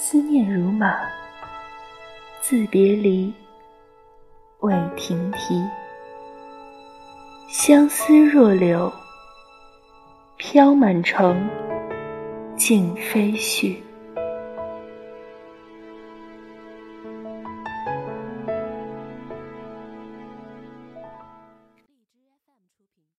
思念如马，自别离，未停蹄。相思若柳，飘满城，尽飞絮。